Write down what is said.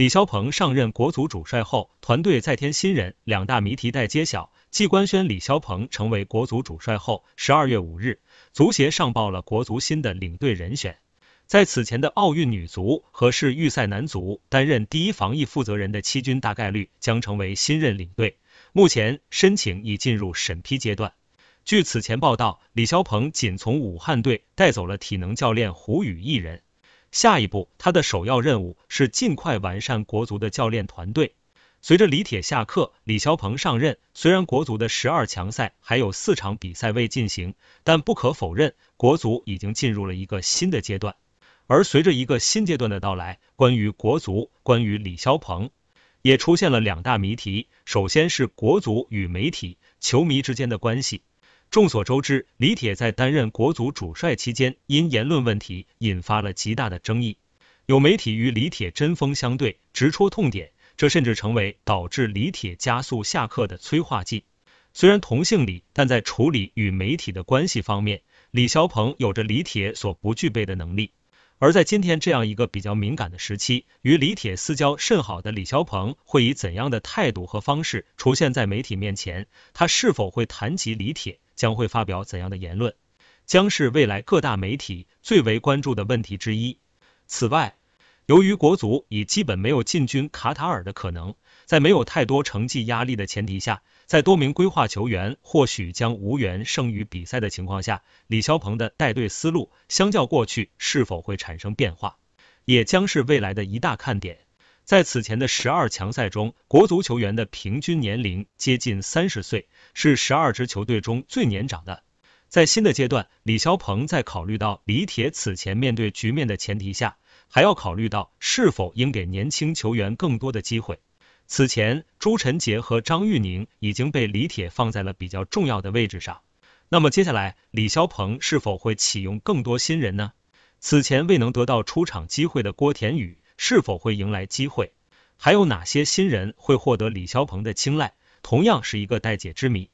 李霄鹏上任国足主帅后，团队再添新人，两大谜题待揭晓。继官宣李霄鹏成为国足主帅后，十二月五日，足协上报了国足新的领队人选。在此前的奥运女足和世预赛男足担任第一防疫负责人的戚军，大概率将成为新任领队。目前申请已进入审批阶段。据此前报道，李霄鹏仅从武汉队带走了体能教练胡宇一人。下一步，他的首要任务是尽快完善国足的教练团队。随着李铁下课，李霄鹏上任。虽然国足的十二强赛还有四场比赛未进行，但不可否认，国足已经进入了一个新的阶段。而随着一个新阶段的到来，关于国足，关于李霄鹏，也出现了两大谜题。首先是国足与媒体、球迷之间的关系。众所周知，李铁在担任国足主帅期间，因言论问题引发了极大的争议，有媒体与李铁针锋相对，直戳痛点。这甚至成为导致李铁加速下课的催化剂。虽然同姓李，但在处理与媒体的关系方面，李霄鹏有着李铁所不具备的能力。而在今天这样一个比较敏感的时期，与李铁私交甚好的李霄鹏会以怎样的态度和方式出现在媒体面前？他是否会谈及李铁？将会发表怎样的言论？将是未来各大媒体最为关注的问题之一。此外，由于国足已基本没有进军卡塔尔的可能，在没有太多成绩压力的前提下，在多名规划球员或许将无缘剩余比赛的情况下，李霄鹏的带队思路相较过去是否会产生变化，也将是未来的一大看点。在此前的十二强赛中，国足球员的平均年龄接近三十岁，是十二支球队中最年长的。在新的阶段，李霄鹏在考虑到李铁此前面对局面的前提下。还要考虑到是否应给年轻球员更多的机会。此前，朱晨杰和张玉宁已经被李铁放在了比较重要的位置上。那么接下来，李霄鹏是否会启用更多新人呢？此前未能得到出场机会的郭田雨是否会迎来机会？还有哪些新人会获得李霄鹏的青睐？同样是一个待解之谜。